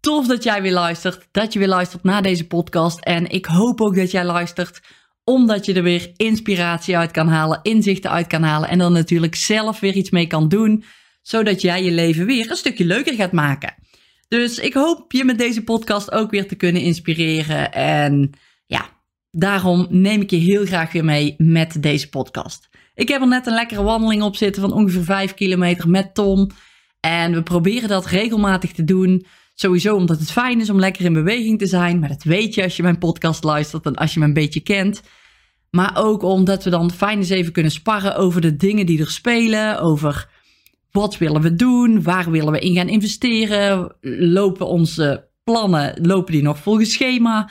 Tof dat jij weer luistert, dat je weer luistert naar deze podcast. En ik hoop ook dat jij luistert, omdat je er weer inspiratie uit kan halen, inzichten uit kan halen. En dan natuurlijk zelf weer iets mee kan doen, zodat jij je leven weer een stukje leuker gaat maken. Dus ik hoop je met deze podcast ook weer te kunnen inspireren. En ja, daarom neem ik je heel graag weer mee met deze podcast. Ik heb er net een lekkere wandeling op zitten van ongeveer 5 kilometer met Tom. En we proberen dat regelmatig te doen. Sowieso omdat het fijn is om lekker in beweging te zijn. Maar dat weet je als je mijn podcast luistert en als je me een beetje kent. Maar ook omdat we dan fijn eens even kunnen sparren over de dingen die er spelen. Over wat willen we doen? Waar willen we in gaan investeren? Lopen onze plannen, lopen die nog volgens schema?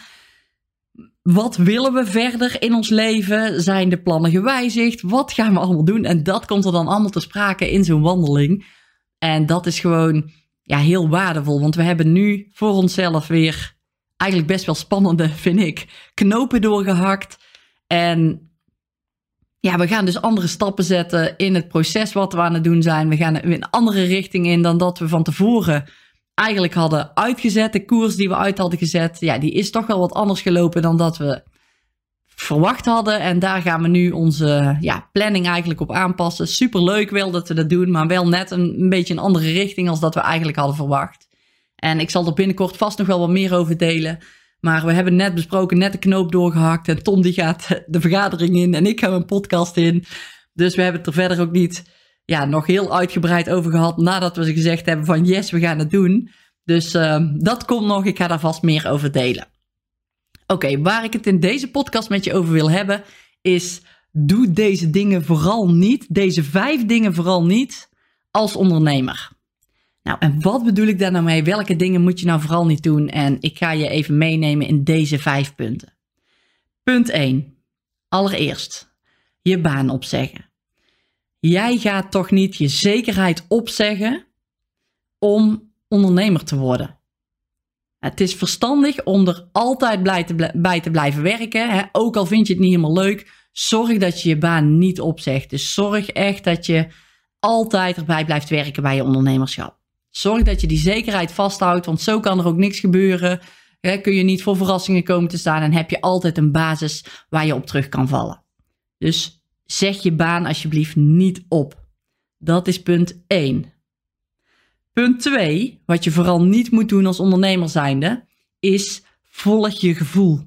Wat willen we verder in ons leven? Zijn de plannen gewijzigd? Wat gaan we allemaal doen? En dat komt er dan allemaal te sprake in zo'n wandeling. En dat is gewoon ja, heel waardevol. Want we hebben nu voor onszelf weer eigenlijk best wel spannende, vind ik, knopen doorgehakt. En ja, we gaan dus andere stappen zetten in het proces wat we aan het doen zijn. We gaan een andere richting in dan dat we van tevoren eigenlijk hadden uitgezet. De koers die we uit hadden gezet, ja, die is toch wel wat anders gelopen dan dat we verwacht hadden. En daar gaan we nu onze ja, planning eigenlijk op aanpassen. Super leuk wel dat we dat doen, maar wel net een, beetje een andere richting als dat we eigenlijk hadden verwacht. En ik zal er binnenkort vast nog wel wat meer over delen. Maar we hebben net besproken, net de knoop doorgehakt. En Tom die gaat de vergadering in en ik ga mijn podcast in. Dus we hebben het er verder ook niet ja, nog heel uitgebreid over gehad nadat we ze gezegd hebben van yes, we gaan het doen. Dus uh, dat komt nog, ik ga daar vast meer over delen. Oké, waar ik het in deze podcast met je over wil hebben is doe deze dingen vooral niet, deze vijf dingen vooral niet als ondernemer. Nou, en wat bedoel ik daar nou mee? Welke dingen moet je nou vooral niet doen? En ik ga je even meenemen in deze vijf punten. Punt 1. Allereerst, je baan opzeggen. Jij gaat toch niet je zekerheid opzeggen om ondernemer te worden. Het is verstandig om er altijd bij te, blijven werken. Hè? Ook al vind je het niet helemaal leuk, zorg dat je je baan niet opzegt. Dus zorg echt dat je altijd erbij blijft werken bij je ondernemerschap. Zorg dat je die zekerheid vasthoudt, want zo kan er ook niks gebeuren. Hè? Kun je niet voor verrassingen komen te staan en heb je altijd een basis waar je op terug kan vallen. Dus zeg je baan alsjeblieft niet op. Dat is punt 1. Punt 2, wat je vooral niet moet doen als ondernemer zijnde, is volg je gevoel.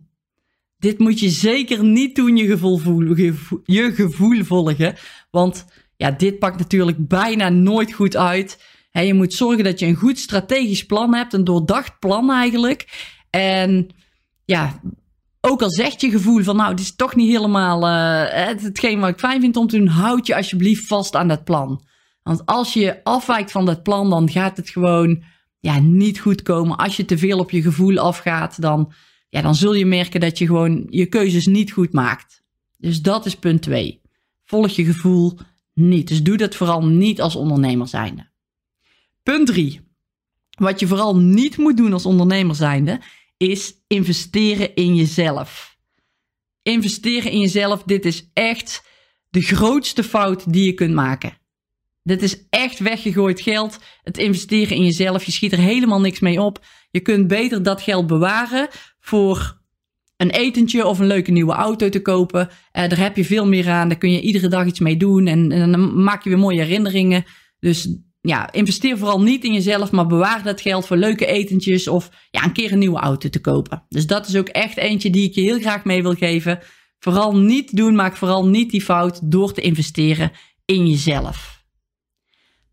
Dit moet je zeker niet doen, je gevoel, je gevoel volgen. Want ja, dit pakt natuurlijk bijna nooit goed uit. je moet zorgen dat je een goed strategisch plan hebt, een doordacht plan eigenlijk. En ja, ook al zegt je gevoel van nou, het is toch niet helemaal uh, hetgeen wat ik fijn vind om te doen, houd je alsjeblieft vast aan dat plan. Want als je afwijkt van dat plan, dan gaat het gewoon ja, niet goed komen. Als je te veel op je gevoel afgaat, dan, ja, dan zul je merken dat je gewoon je keuzes niet goed maakt. Dus dat is punt 2. Volg je gevoel niet. Dus doe dat vooral niet als ondernemer zijnde. Punt 3. Wat je vooral niet moet doen als ondernemer zijnde, is investeren in jezelf. Investeren in jezelf, dit is echt de grootste fout die je kunt maken. Dit is echt weggegooid geld. Het investeren in jezelf, je schiet er helemaal niks mee op. Je kunt beter dat geld bewaren voor een etentje of een leuke nieuwe auto te kopen. Uh, daar heb je veel meer aan. Daar kun je iedere dag iets mee doen. En, en dan maak je weer mooie herinneringen. Dus ja, investeer vooral niet in jezelf, maar bewaar dat geld voor leuke etentjes of ja, een keer een nieuwe auto te kopen. Dus dat is ook echt eentje die ik je heel graag mee wil geven. Vooral niet doen, maak vooral niet die fout door te investeren in jezelf.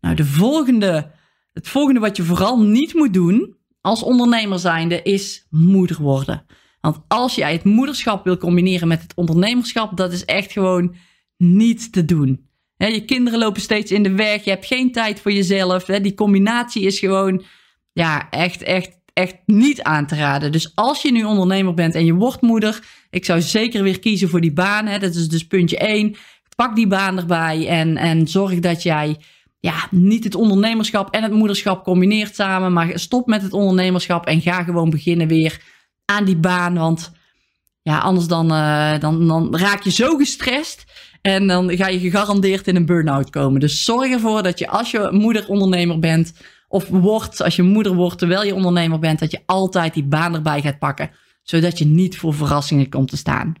Nou, de volgende, het volgende wat je vooral niet moet doen als ondernemer zijnde is moeder worden. Want als jij het moederschap wil combineren met het ondernemerschap, dat is echt gewoon niet te doen je kinderen lopen steeds in de weg. Je hebt geen tijd voor jezelf. die combinatie is gewoon ja, echt, echt, echt niet aan te raden. Dus als je nu ondernemer bent en je wordt moeder, ik zou zeker weer kiezen voor die baan. Dat is dus puntje 1. Pak die baan erbij en, en zorg dat jij ja, niet het ondernemerschap en het moederschap combineert samen. Maar stop met het ondernemerschap en ga gewoon beginnen weer aan die baan. Want ja, anders dan, uh, dan, dan raak je zo gestrest. En dan ga je gegarandeerd in een burn-out komen. Dus zorg ervoor dat je als je moeder-ondernemer bent, of wordt, als je moeder wordt terwijl je ondernemer bent, dat je altijd die baan erbij gaat pakken. Zodat je niet voor verrassingen komt te staan.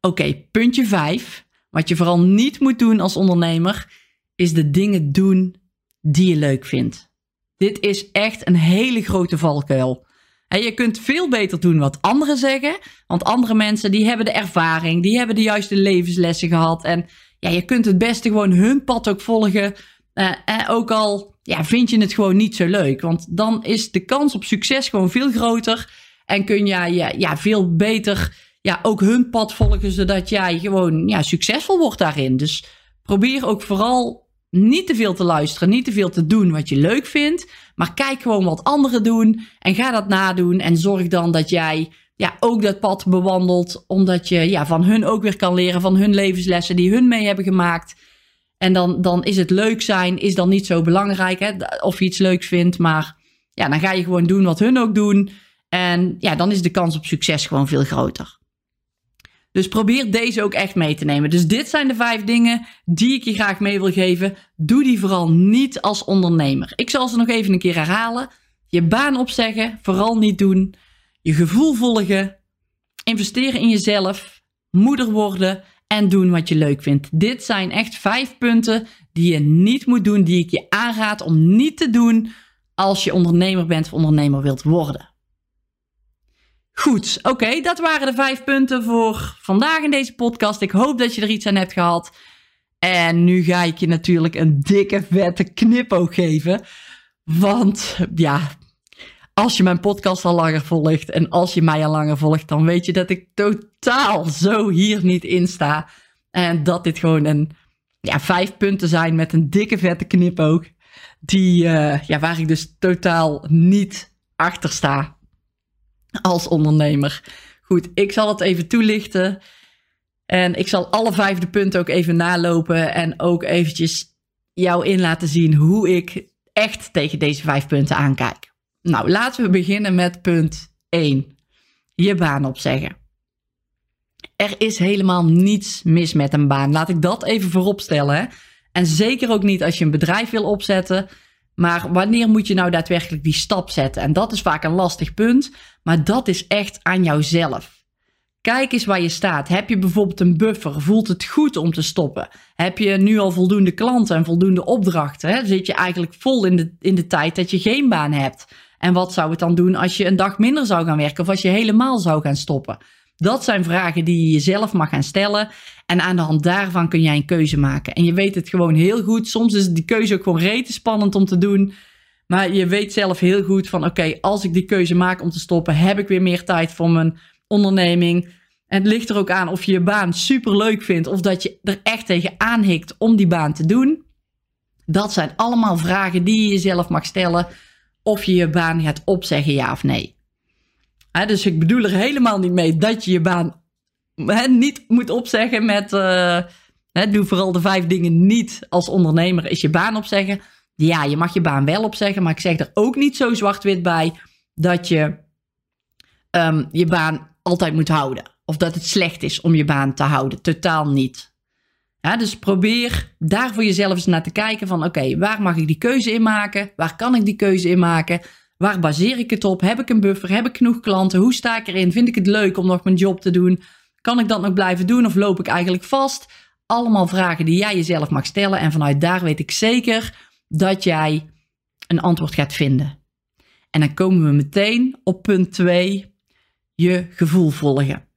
Oké, puntje 5. Wat je vooral niet moet doen als ondernemer, is de dingen doen die je leuk vindt. Dit is echt een hele grote valkuil. En je kunt veel beter doen wat anderen zeggen. Want andere mensen die hebben de ervaring, die hebben de juiste levenslessen gehad. En ja, je kunt het beste gewoon hun pad ook volgen. Uh, ook al ja, vind je het gewoon niet zo leuk. Want dan is de kans op succes gewoon veel groter. En kun jij ja, ja, veel beter ja, ook hun pad volgen, zodat jij gewoon ja, succesvol wordt daarin. Dus probeer ook vooral niet te veel te luisteren, niet te veel te doen wat je leuk vindt. Maar kijk gewoon wat anderen doen en ga dat nadoen. En zorg dan dat jij ja, ook dat pad bewandelt, omdat je ja, van hun ook weer kan leren, van hun levenslessen die hun mee hebben gemaakt. En dan, dan is het leuk zijn, is dan niet zo belangrijk, hè, of je iets leuks vindt. Maar ja, dan ga je gewoon doen wat hun ook doen. En ja, dan is de kans op succes gewoon veel groter. Dus probeer deze ook echt mee te nemen. Dus dit zijn de vijf dingen die ik je graag mee wil geven. Doe die vooral niet als ondernemer. Ik zal ze nog even een keer herhalen. Je baan opzeggen, vooral niet doen. Je gevoel volgen. Investeren in jezelf. Moeder worden en doen wat je leuk vindt. Dit zijn echt vijf punten die je niet moet doen, die ik je aanraad om niet te doen als je ondernemer bent of ondernemer wilt worden. Goed, oké, dat waren de vijf punten voor vandaag in deze podcast. Ik hoop dat je er iets aan hebt gehad. En nu ga ik je natuurlijk een dikke, vette knipoog geven. Want ja, als je mijn podcast al langer volgt en als je mij al langer volgt, dan weet je dat ik totaal zo hier niet in sta. En dat dit gewoon een, ja, vijf punten zijn met een dikke, vette knipoog. Die, uh, ja, waar ik dus totaal niet achter sta als ondernemer. Goed, ik zal het even toelichten. En ik zal alle vijfde punten ook even nalopen. En ook eventjes jou in laten zien hoe ik echt tegen deze vijf punten aankijk. Nou, laten we beginnen met punt 1. Je baan opzeggen. Er is helemaal niets mis met een baan. Laat ik dat even voorop stellen. En zeker ook niet als je een bedrijf wil opzetten. Maar wanneer moet je nou daadwerkelijk die stap zetten? En dat is vaak een lastig punt, maar dat is echt aan jouzelf. Kijk eens waar je staat. Heb je bijvoorbeeld een buffer? Voelt het goed om te stoppen? Heb je nu al voldoende klanten en voldoende opdrachten? Zit je eigenlijk vol in de, in de tijd dat je geen baan hebt? En wat zou het dan doen als je een dag minder zou gaan werken of als je helemaal zou gaan stoppen? Dat zijn vragen die je jezelf mag gaan stellen. En aan de hand daarvan kun jij een keuze maken. En je weet het gewoon heel goed. Soms is die keuze ook gewoon rete spannend om te doen. Maar je weet zelf heel goed van oké, als ik die keuze maak om te stoppen, heb ik weer meer tijd voor mijn onderneming. En het ligt er ook aan of je je baan super leuk vindt of dat je er echt tegen aanhikt om die baan te doen. Dat zijn allemaal vragen die je jezelf mag stellen of je je baan gaat opzeggen, ja of nee dus ik bedoel er helemaal niet mee dat je je baan niet moet opzeggen met. Uh, doe vooral de vijf dingen niet als ondernemer. Is je baan opzeggen? Ja, je mag je baan wel opzeggen, maar ik zeg er ook niet zo zwart-wit bij dat je um, je baan altijd moet houden. Of dat het slecht is om je baan te houden. Totaal niet. Dus probeer daar voor jezelf eens naar te kijken van oké, waar mag ik die keuze in maken? Waar kan ik die keuze in maken? Waar baseer ik het op? Heb ik een buffer? Heb ik genoeg klanten? Hoe sta ik erin? Vind ik het leuk om nog mijn job te doen? Kan ik dat nog blijven doen of loop ik eigenlijk vast? Allemaal vragen die jij jezelf mag stellen. En vanuit daar weet ik zeker dat jij een antwoord gaat vinden. En dan komen we meteen op punt 2, je gevoel volgen.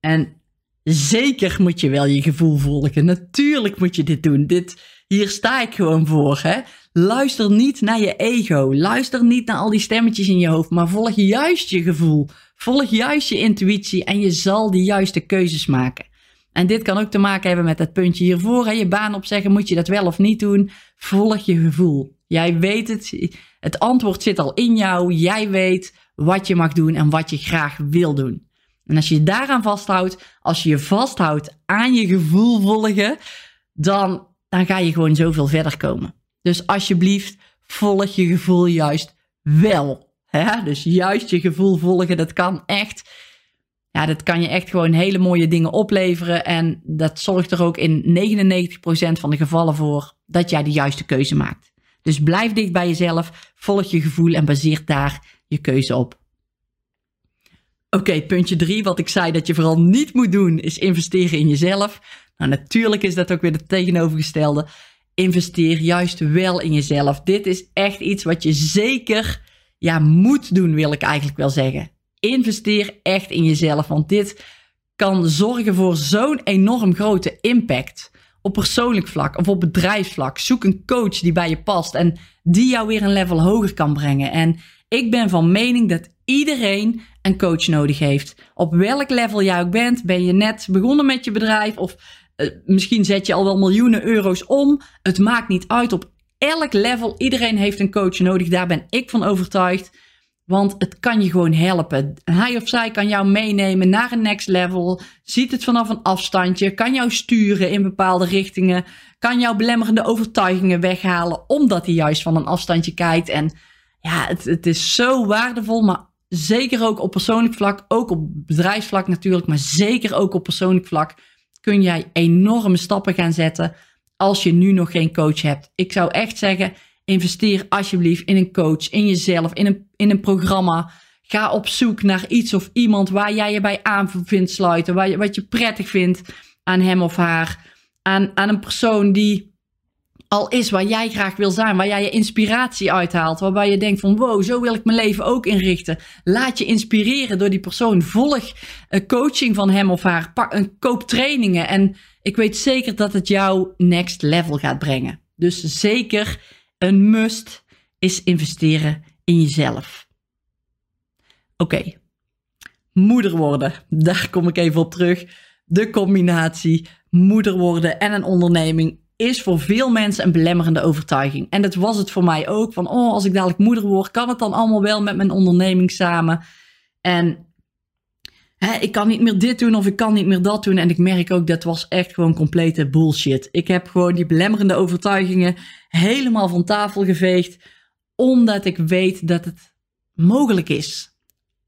En zeker moet je wel je gevoel volgen. Natuurlijk moet je dit doen. Dit, hier sta ik gewoon voor. Hè? Luister niet naar je ego. Luister niet naar al die stemmetjes in je hoofd. Maar volg juist je gevoel. Volg juist je intuïtie en je zal de juiste keuzes maken. En dit kan ook te maken hebben met het puntje hiervoor. Hè, je baan opzeggen, moet je dat wel of niet doen? Volg je gevoel. Jij weet het. Het antwoord zit al in jou. Jij weet wat je mag doen en wat je graag wil doen. En als je je daaraan vasthoudt, als je je vasthoudt aan je gevoel volgen, dan, dan ga je gewoon zoveel verder komen. Dus alsjeblieft, volg je gevoel juist wel. Dus juist je gevoel volgen, dat kan echt. Ja, dat kan je echt gewoon hele mooie dingen opleveren. En dat zorgt er ook in 99% van de gevallen voor dat jij de juiste keuze maakt. Dus blijf dicht bij jezelf, volg je gevoel en baseer daar je keuze op. Oké, puntje drie, wat ik zei dat je vooral niet moet doen, is investeren in jezelf. Nou, natuurlijk is dat ook weer het tegenovergestelde. Investeer juist wel in jezelf. Dit is echt iets wat je zeker ja, moet doen, wil ik eigenlijk wel zeggen. Investeer echt in jezelf, want dit kan zorgen voor zo'n enorm grote impact. Op persoonlijk vlak of op bedrijfsvlak. Zoek een coach die bij je past en die jou weer een level hoger kan brengen. En ik ben van mening dat iedereen een coach nodig heeft. Op welk level jij ook bent, ben je net begonnen met je bedrijf of uh, misschien zet je al wel miljoenen euro's om. Het maakt niet uit op elk level. Iedereen heeft een coach nodig. Daar ben ik van overtuigd. Want het kan je gewoon helpen. Hij of zij kan jou meenemen naar een next level. Ziet het vanaf een afstandje. Kan jou sturen in bepaalde richtingen. Kan jouw belemmerende overtuigingen weghalen. Omdat hij juist van een afstandje kijkt. En ja, het, het is zo waardevol. Maar zeker ook op persoonlijk vlak. Ook op bedrijfsvlak natuurlijk. Maar zeker ook op persoonlijk vlak. Kun jij enorme stappen gaan zetten. Als je nu nog geen coach hebt. Ik zou echt zeggen Investeer alsjeblieft in een coach, in jezelf, in een, in een programma. Ga op zoek naar iets of iemand waar jij je bij aan vindt sluiten. Waar je, wat je prettig vindt aan hem of haar. Aan, aan een persoon die al is waar jij graag wil zijn. Waar jij je inspiratie uithaalt. Waarbij je denkt van wow, zo wil ik mijn leven ook inrichten. Laat je inspireren door die persoon. Volg een coaching van hem of haar. koop trainingen. En ik weet zeker dat het jou next level gaat brengen. Dus zeker een must is investeren in jezelf. Oké, moeder worden. Daar kom ik even op terug. De combinatie moeder worden en een onderneming is voor veel mensen een belemmerende overtuiging. En dat was het voor mij ook. Van, oh, als ik dadelijk moeder word, kan het dan allemaal wel met mijn onderneming samen? En hè, ik kan niet meer dit doen of ik kan niet meer dat doen. En ik merk ook, dat was echt gewoon complete bullshit. Ik heb gewoon die belemmerende overtuigingen helemaal van tafel geveegd, omdat ik weet dat het mogelijk is.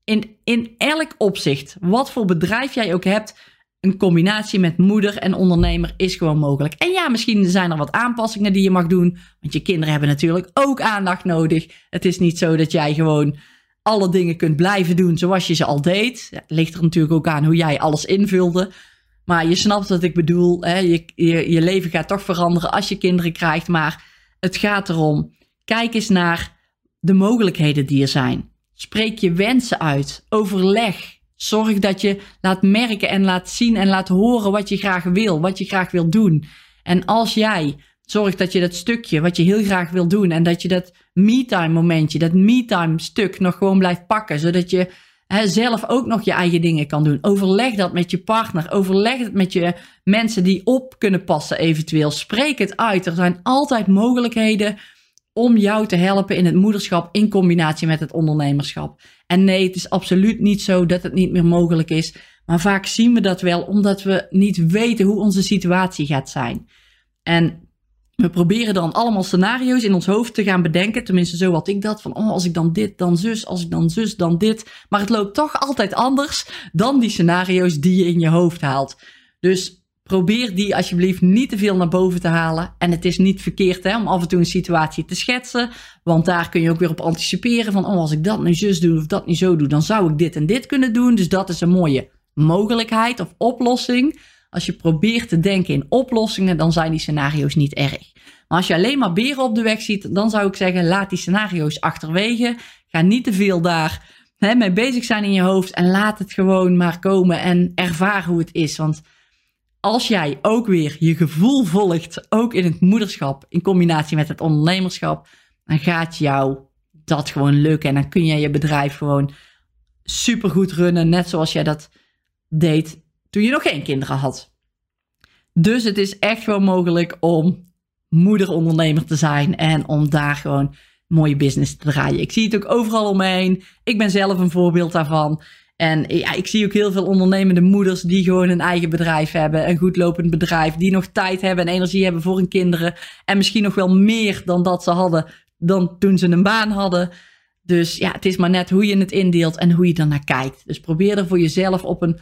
In, in elk opzicht, wat voor bedrijf jij ook hebt, een combinatie met moeder en ondernemer is gewoon mogelijk. En ja, misschien zijn er wat aanpassingen die je mag doen, want je kinderen hebben natuurlijk ook aandacht nodig. Het is niet zo dat jij gewoon alle dingen kunt blijven doen zoals je ze al deed. Ja, het ligt er natuurlijk ook aan hoe jij alles invulde. Maar je snapt wat ik bedoel. Hè? Je, je, je leven gaat toch veranderen als je kinderen krijgt. Maar het gaat erom, kijk eens naar de mogelijkheden die er zijn. Spreek je wensen uit. Overleg. Zorg dat je laat merken en laat zien en laat horen wat je graag wil, wat je graag wil doen. En als jij zorgt dat je dat stukje wat je heel graag wil doen en dat je dat me-time momentje, dat me-time stuk nog gewoon blijft pakken, zodat je hè, zelf ook nog je eigen dingen kan doen. Overleg dat met je partner. Overleg het met je mensen die op kunnen passen eventueel. Spreek het uit. Er zijn altijd mogelijkheden om jou te helpen in het moederschap in combinatie met het ondernemerschap. En nee, het is absoluut niet zo dat het niet meer mogelijk is. Maar vaak zien we dat wel omdat we niet weten hoe onze situatie gaat zijn. En we proberen dan allemaal scenario's in ons hoofd te gaan bedenken. Tenminste, zo had ik dat. Van, oh, als ik dan dit, dan zus. Als ik dan zus, dan dit. Maar het loopt toch altijd anders dan die scenario's die je in je hoofd haalt. Dus probeer die alsjeblieft niet te veel naar boven te halen. En het is niet verkeerd hè, om af en toe een situatie te schetsen. Want daar kun je ook weer op anticiperen. Van, oh, als ik dat nu zus doe of dat nu zo doe, dan zou ik dit en dit kunnen doen. Dus dat is een mooie mogelijkheid of oplossing. Als je probeert te denken in oplossingen, dan zijn die scenario's niet erg. Maar als je alleen maar beren op de weg ziet, dan zou ik zeggen: laat die scenario's achterwege. Ga niet te veel daar hè, mee bezig zijn in je hoofd en laat het gewoon maar komen en ervaar hoe het is. Want als jij ook weer je gevoel volgt, ook in het moederschap, in combinatie met het ondernemerschap, dan gaat jou dat gewoon lukken. En dan kun je je bedrijf gewoon supergoed runnen, net zoals jij dat deed toen je nog geen kinderen had. Dus het is echt gewoon mogelijk om moederondernemer te zijn en om daar gewoon mooie business te draaien. Ik zie het ook overal omheen. Ik ben zelf een voorbeeld daarvan. En ik zie ook heel veel ondernemende moeders die gewoon een eigen bedrijf hebben, een goed lopend bedrijf, die nog tijd hebben en energie hebben voor hun kinderen. En misschien nog wel meer dan dat ze hadden dan toen ze een baan hadden. Dus ja, het is maar net hoe je het indeelt en hoe je er naar kijkt. Dus probeer er voor jezelf op een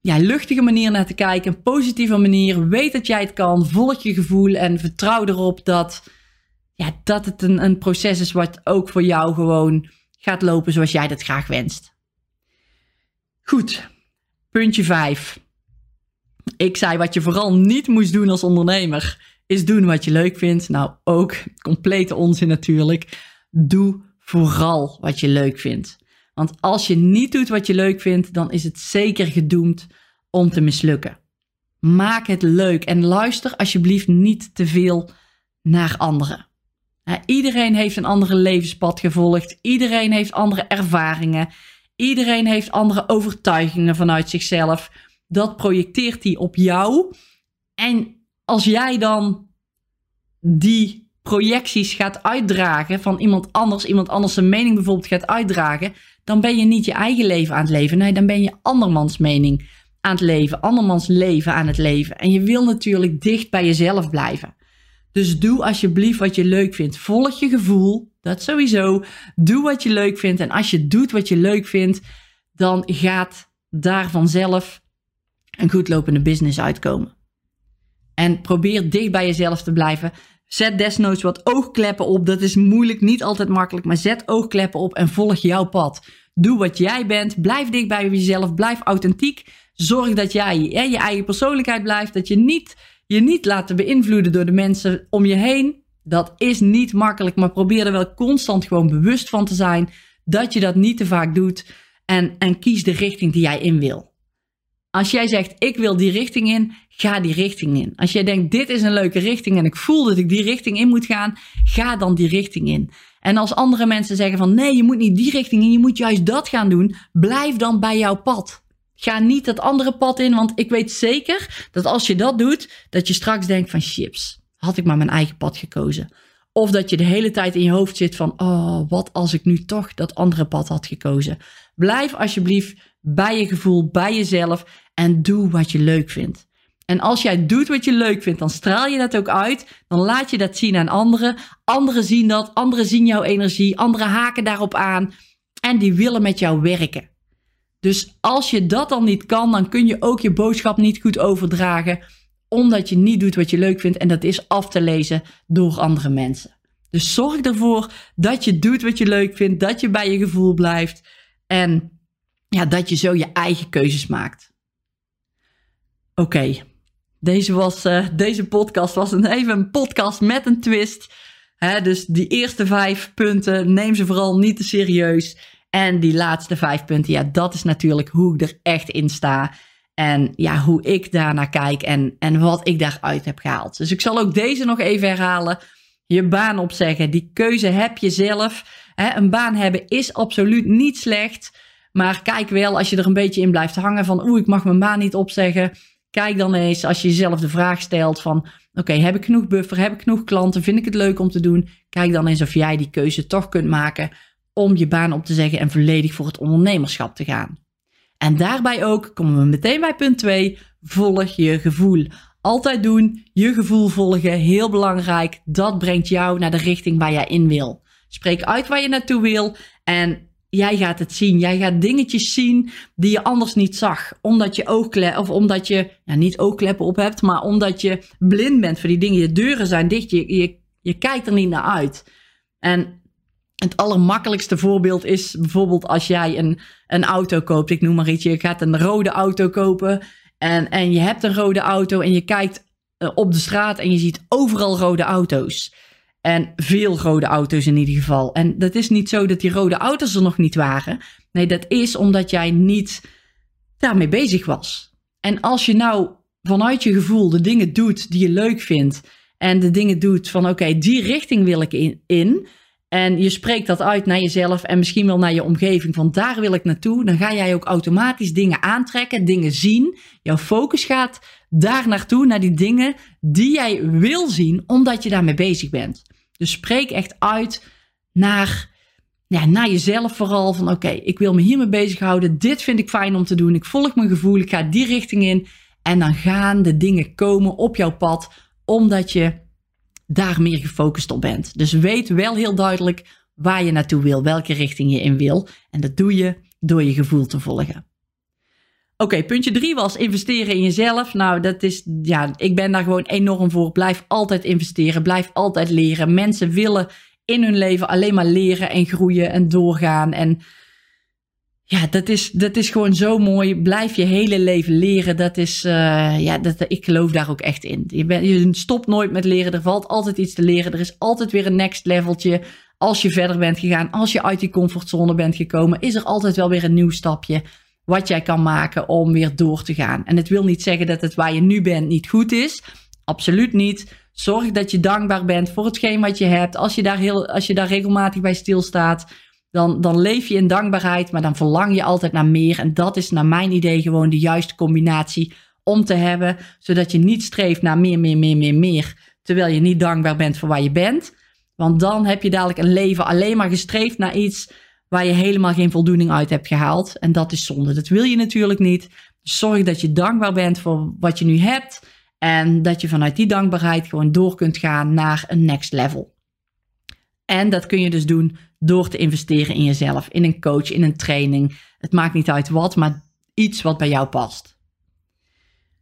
ja, luchtige manier naar te kijken, een positieve manier. Weet dat jij het kan, volg je gevoel en vertrouw erop dat, ja, dat het een, een proces is wat ook voor jou gewoon gaat lopen zoals jij dat graag wenst. Goed, puntje 5. Ik zei wat je vooral niet moest doen als ondernemer, is doen wat je leuk vindt. Nou, ook complete onzin natuurlijk. Doe vooral wat je leuk vindt. Want als je niet doet wat je leuk vindt, dan is het zeker gedoemd om te mislukken. Maak het leuk en luister alsjeblieft niet te veel naar anderen. Iedereen heeft een andere levenspad gevolgd. Iedereen heeft andere ervaringen. Iedereen heeft andere overtuigingen vanuit zichzelf. Dat projecteert hij op jou. En als jij dan die projecties gaat uitdragen van iemand anders, iemand anders zijn mening bijvoorbeeld gaat uitdragen, dan ben je niet je eigen leven aan het leven. Nee, dan ben je andermans mening aan het leven, andermans leven aan het leven. En je wil natuurlijk dicht bij jezelf blijven. Dus doe alsjeblieft wat je leuk vindt. Volg je gevoel, dat sowieso. Doe wat je leuk vindt. En als je doet wat je leuk vindt, dan gaat daar vanzelf een goed lopende business uitkomen. En probeer dicht bij jezelf te blijven. Zet desnoods wat oogkleppen op. Dat is moeilijk, niet altijd makkelijk, maar zet oogkleppen op en volg jouw pad. Doe wat jij bent. Blijf dicht bij jezelf. Blijf authentiek. Zorg dat jij je eigen persoonlijkheid blijft. Dat je niet, je niet laat beïnvloeden door de mensen om je heen. Dat is niet makkelijk, maar probeer er wel constant gewoon bewust van te zijn dat je dat niet te vaak doet. En, en kies de richting die jij in wil. Als jij zegt, ik wil die richting in, ga die richting in. Als jij denkt, dit is een leuke richting en ik voel dat ik die richting in moet gaan, ga dan die richting in. En als andere mensen zeggen van, nee, je moet niet die richting in, je moet juist dat gaan doen, blijf dan bij jouw pad. Ga niet dat andere pad in, want ik weet zeker dat als je dat doet, dat je straks denkt van, chips, had ik maar mijn eigen pad gekozen. Of dat je de hele tijd in je hoofd zit van, oh, wat als ik nu toch dat andere pad had gekozen. Blijf alsjeblieft bij je gevoel, bij jezelf en doe wat je leuk vindt. En als jij doet wat je leuk vindt, dan straal je dat ook uit. Dan laat je dat zien aan anderen. Anderen zien dat, anderen zien jouw energie, anderen haken daarop aan en die willen met jou werken. Dus als je dat dan niet kan, dan kun je ook je boodschap niet goed overdragen, omdat je niet doet wat je leuk vindt en dat is af te lezen door andere mensen. Dus zorg ervoor dat je doet wat je leuk vindt, dat je bij je gevoel blijft en ja, dat je zo je eigen keuzes maakt. Oké, deze, was, uh, deze podcast was een, even een podcast met een twist. Dus die eerste vijf punten, neem ze vooral niet te serieus. En die laatste vijf punten, ja, dat is natuurlijk hoe ik er echt in sta. En ja, hoe ik daarnaar kijk en, en wat ik daaruit heb gehaald. Dus ik zal ook deze nog even herhalen. Je baan opzeggen, die keuze heb je zelf. Een baan hebben is absoluut niet slecht. Maar kijk wel als je er een beetje in blijft hangen van oeh, ik mag mijn baan niet opzeggen. Kijk dan eens als je jezelf de vraag stelt van oké, heb ik genoeg buffer, heb ik genoeg klanten, vind ik het leuk om te doen? Kijk dan eens of jij die keuze toch kunt maken om je baan op te zeggen en volledig voor het ondernemerschap te gaan. En daarbij ook komen we meteen bij punt 2, volg je gevoel. Altijd doen, je gevoel volgen, heel belangrijk. Dat brengt jou naar de richting waar jij in wil. Spreek uit waar je naartoe wil en jij gaat het zien. Jij gaat dingetjes zien die je anders niet zag. Omdat je oogkleppen, of omdat je, niet oogkleppen op hebt, maar omdat je blind bent voor die dingen. Je deuren zijn dicht, je, je, je kijkt er niet naar uit. En het allermakkelijkste voorbeeld is bijvoorbeeld als jij een, een auto koopt. Ik noem maar iets, je gaat een rode auto kopen. En, en je hebt een rode auto en je kijkt eh, op de straat en je ziet overal rode auto's. En veel rode auto's in ieder geval. En dat is niet zo dat die rode auto's er nog niet waren. Nee, dat is omdat jij niet daarmee bezig was. En als je nou vanuit je gevoel de dingen doet die je leuk vindt. En de dingen doet van oké, die richting wil ik in, in. En je spreekt dat uit naar jezelf en misschien wel naar je omgeving, van daar wil ik naartoe, dan ga jij ook automatisch dingen aantrekken, dingen zien. Jouw focus gaat daar naartoe, naar die dingen die jij wil zien, omdat je daarmee bezig bent. Dus spreek echt uit naar, ja, naar jezelf vooral van oké, ik wil me hiermee bezighouden, dit vind ik fijn om te doen, ik volg mijn gevoel, ik ga die richting in. En dan gaan de dingen komen op jouw pad, omdat je daar meer gefocust op bent. Dus weet wel heel duidelijk waar je naartoe wil, welke richting je in wil. En dat doe je door je gevoel te volgen. Oké, puntje drie was investeren in jezelf. Nou, dat is, ja, ik ben daar gewoon enorm voor. Blijf altijd investeren, blijf altijd leren. Mensen willen in hun leven alleen maar leren en groeien en doorgaan. En ja, dat is, dat is gewoon zo mooi. Blijf je hele leven leren. Dat is, uh, ja, dat, ik geloof daar ook echt in. Je, ben, je stopt nooit met leren. Er valt altijd iets te leren. Er is altijd weer een next leveltje. Als je verder bent gegaan, als je uit die comfortzone bent gekomen, is er altijd wel weer een nieuw stapje wat jij kan maken om weer door te gaan. En het wil niet zeggen dat het waar je nu bent niet goed is. Absoluut niet. Zorg dat je dankbaar bent voor hetgeen wat je hebt. Als je daar, heel, als je daar regelmatig bij stilstaat dan, dan leef je in dankbaarheid, maar dan verlang je altijd naar meer. En dat is naar mijn idee gewoon de juiste combinatie om te hebben, zodat je niet streeft naar meer, meer, meer, meer, meer, terwijl je niet dankbaar bent voor waar je bent. Want dan heb je dadelijk een leven alleen maar gestreefd naar iets waar je helemaal geen voldoening uit hebt gehaald. En dat is zonde. Dat wil je natuurlijk niet. Dus zorg dat je dankbaar bent voor wat je nu hebt. En dat je vanuit die dankbaarheid gewoon door kunt gaan naar een next level. En dat kun je dus doen door te investeren in jezelf, in een coach, in een training. Het maakt niet uit wat, maar iets wat bij jou past.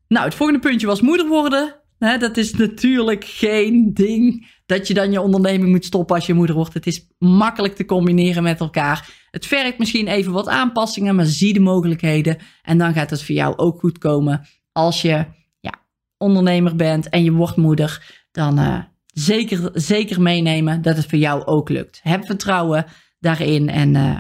Nou, het volgende puntje was moeder worden. dat is natuurlijk geen ding dat je dan je onderneming moet stoppen als je moeder wordt. Het is makkelijk te combineren met elkaar. Het vergt misschien even wat aanpassingen, maar zie de mogelijkheden. En dan gaat het voor jou ook goed komen als je ja, ondernemer bent en je wordt moeder. Dan, uh, zeker, zeker meenemen dat het voor jou ook lukt. Heb vertrouwen daarin en uh,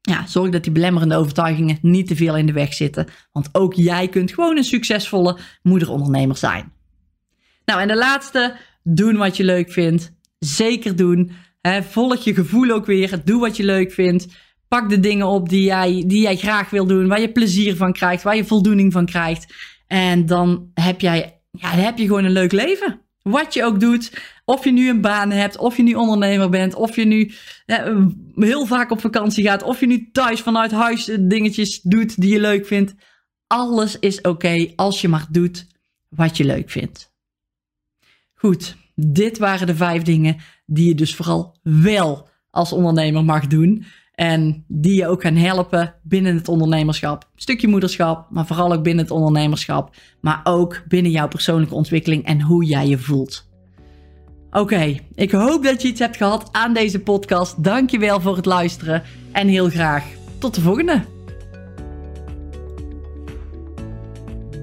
ja, zorg dat die belemmerende overtuigingen niet te veel in de weg zitten. Want ook jij kunt gewoon een succesvolle moederondernemer zijn. Nou, en de laatste, doen wat je leuk vindt. Zeker doen. volg je gevoel ook weer. Doe wat je leuk vindt. Pak de dingen op die jij, die jij graag wil doen, waar je plezier van krijgt, waar je voldoening van krijgt. En dan heb, jij, ja, dan heb je gewoon een leuk leven. Wat je ook doet, of je nu een baan hebt, of je nu ondernemer bent, of je nu heel vaak op vakantie gaat, of je nu thuis vanuit huis dingetjes doet die je leuk vindt. Alles is oké als je maar doet wat je leuk vindt. Goed, dit waren de vijf dingen die je dus vooral wel als ondernemer mag doen. En die je ook gaan helpen binnen het ondernemerschap. Stukje moederschap, maar vooral ook binnen het ondernemerschap. Maar ook binnen jouw persoonlijke ontwikkeling en hoe jij je voelt. Oké, ik hoop dat je iets hebt gehad aan deze podcast. Dankjewel voor het luisteren en heel graag tot de volgende.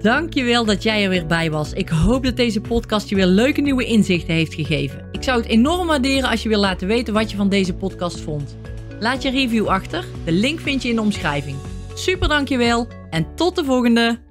Dankjewel dat jij er weer bij was. Ik hoop dat deze podcast je weer leuke nieuwe inzichten heeft gegeven. Ik zou het enorm waarderen als je wil laten weten wat je van deze podcast vond. Laat je review achter. De link vind je in de omschrijving. Super dankjewel en tot de volgende!